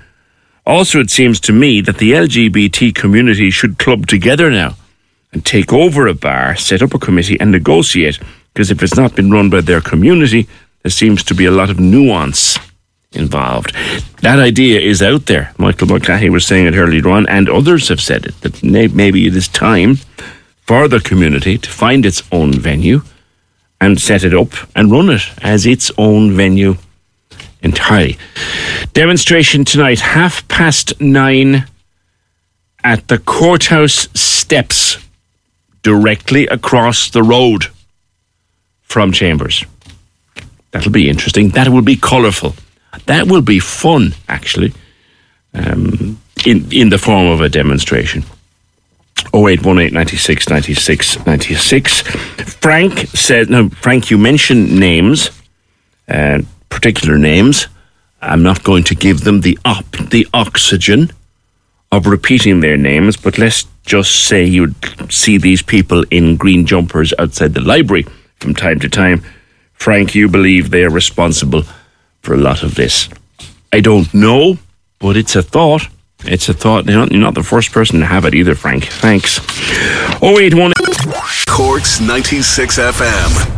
Also, it seems to me that the LGBT community should club together now and take over a bar, set up a committee, and negotiate, because if it's not been run by their community, there seems to be a lot of nuance involved. That idea is out there. Michael Mulcahy was saying it earlier on, and others have said it, that maybe it is time for the community to find its own venue and set it up and run it as its own venue entirely. Demonstration tonight, half past nine at the courthouse steps directly across the road from Chambers. That'll be interesting. That will be colourful. That will be fun, actually, um, in, in the form of a demonstration. 0818 96 96 96. Frank said, no, Frank, you mentioned names, uh, particular names. I'm not going to give them the op, the oxygen of repeating their names, but let's just say you'd see these people in green jumpers outside the library from time to time. Frank, you believe they are responsible for a lot of this. I don't know, but it's a thought. It's a thought. You're not, you're not the first person to have it either, Frank. Thanks. 081 Corks 96 FM.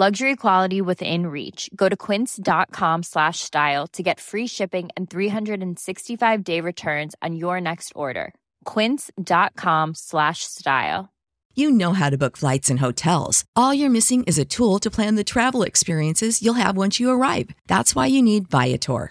Luxury quality within reach. Go to quince.com slash style to get free shipping and 365 day returns on your next order. Quince.com slash style. You know how to book flights and hotels. All you're missing is a tool to plan the travel experiences you'll have once you arrive. That's why you need Viator.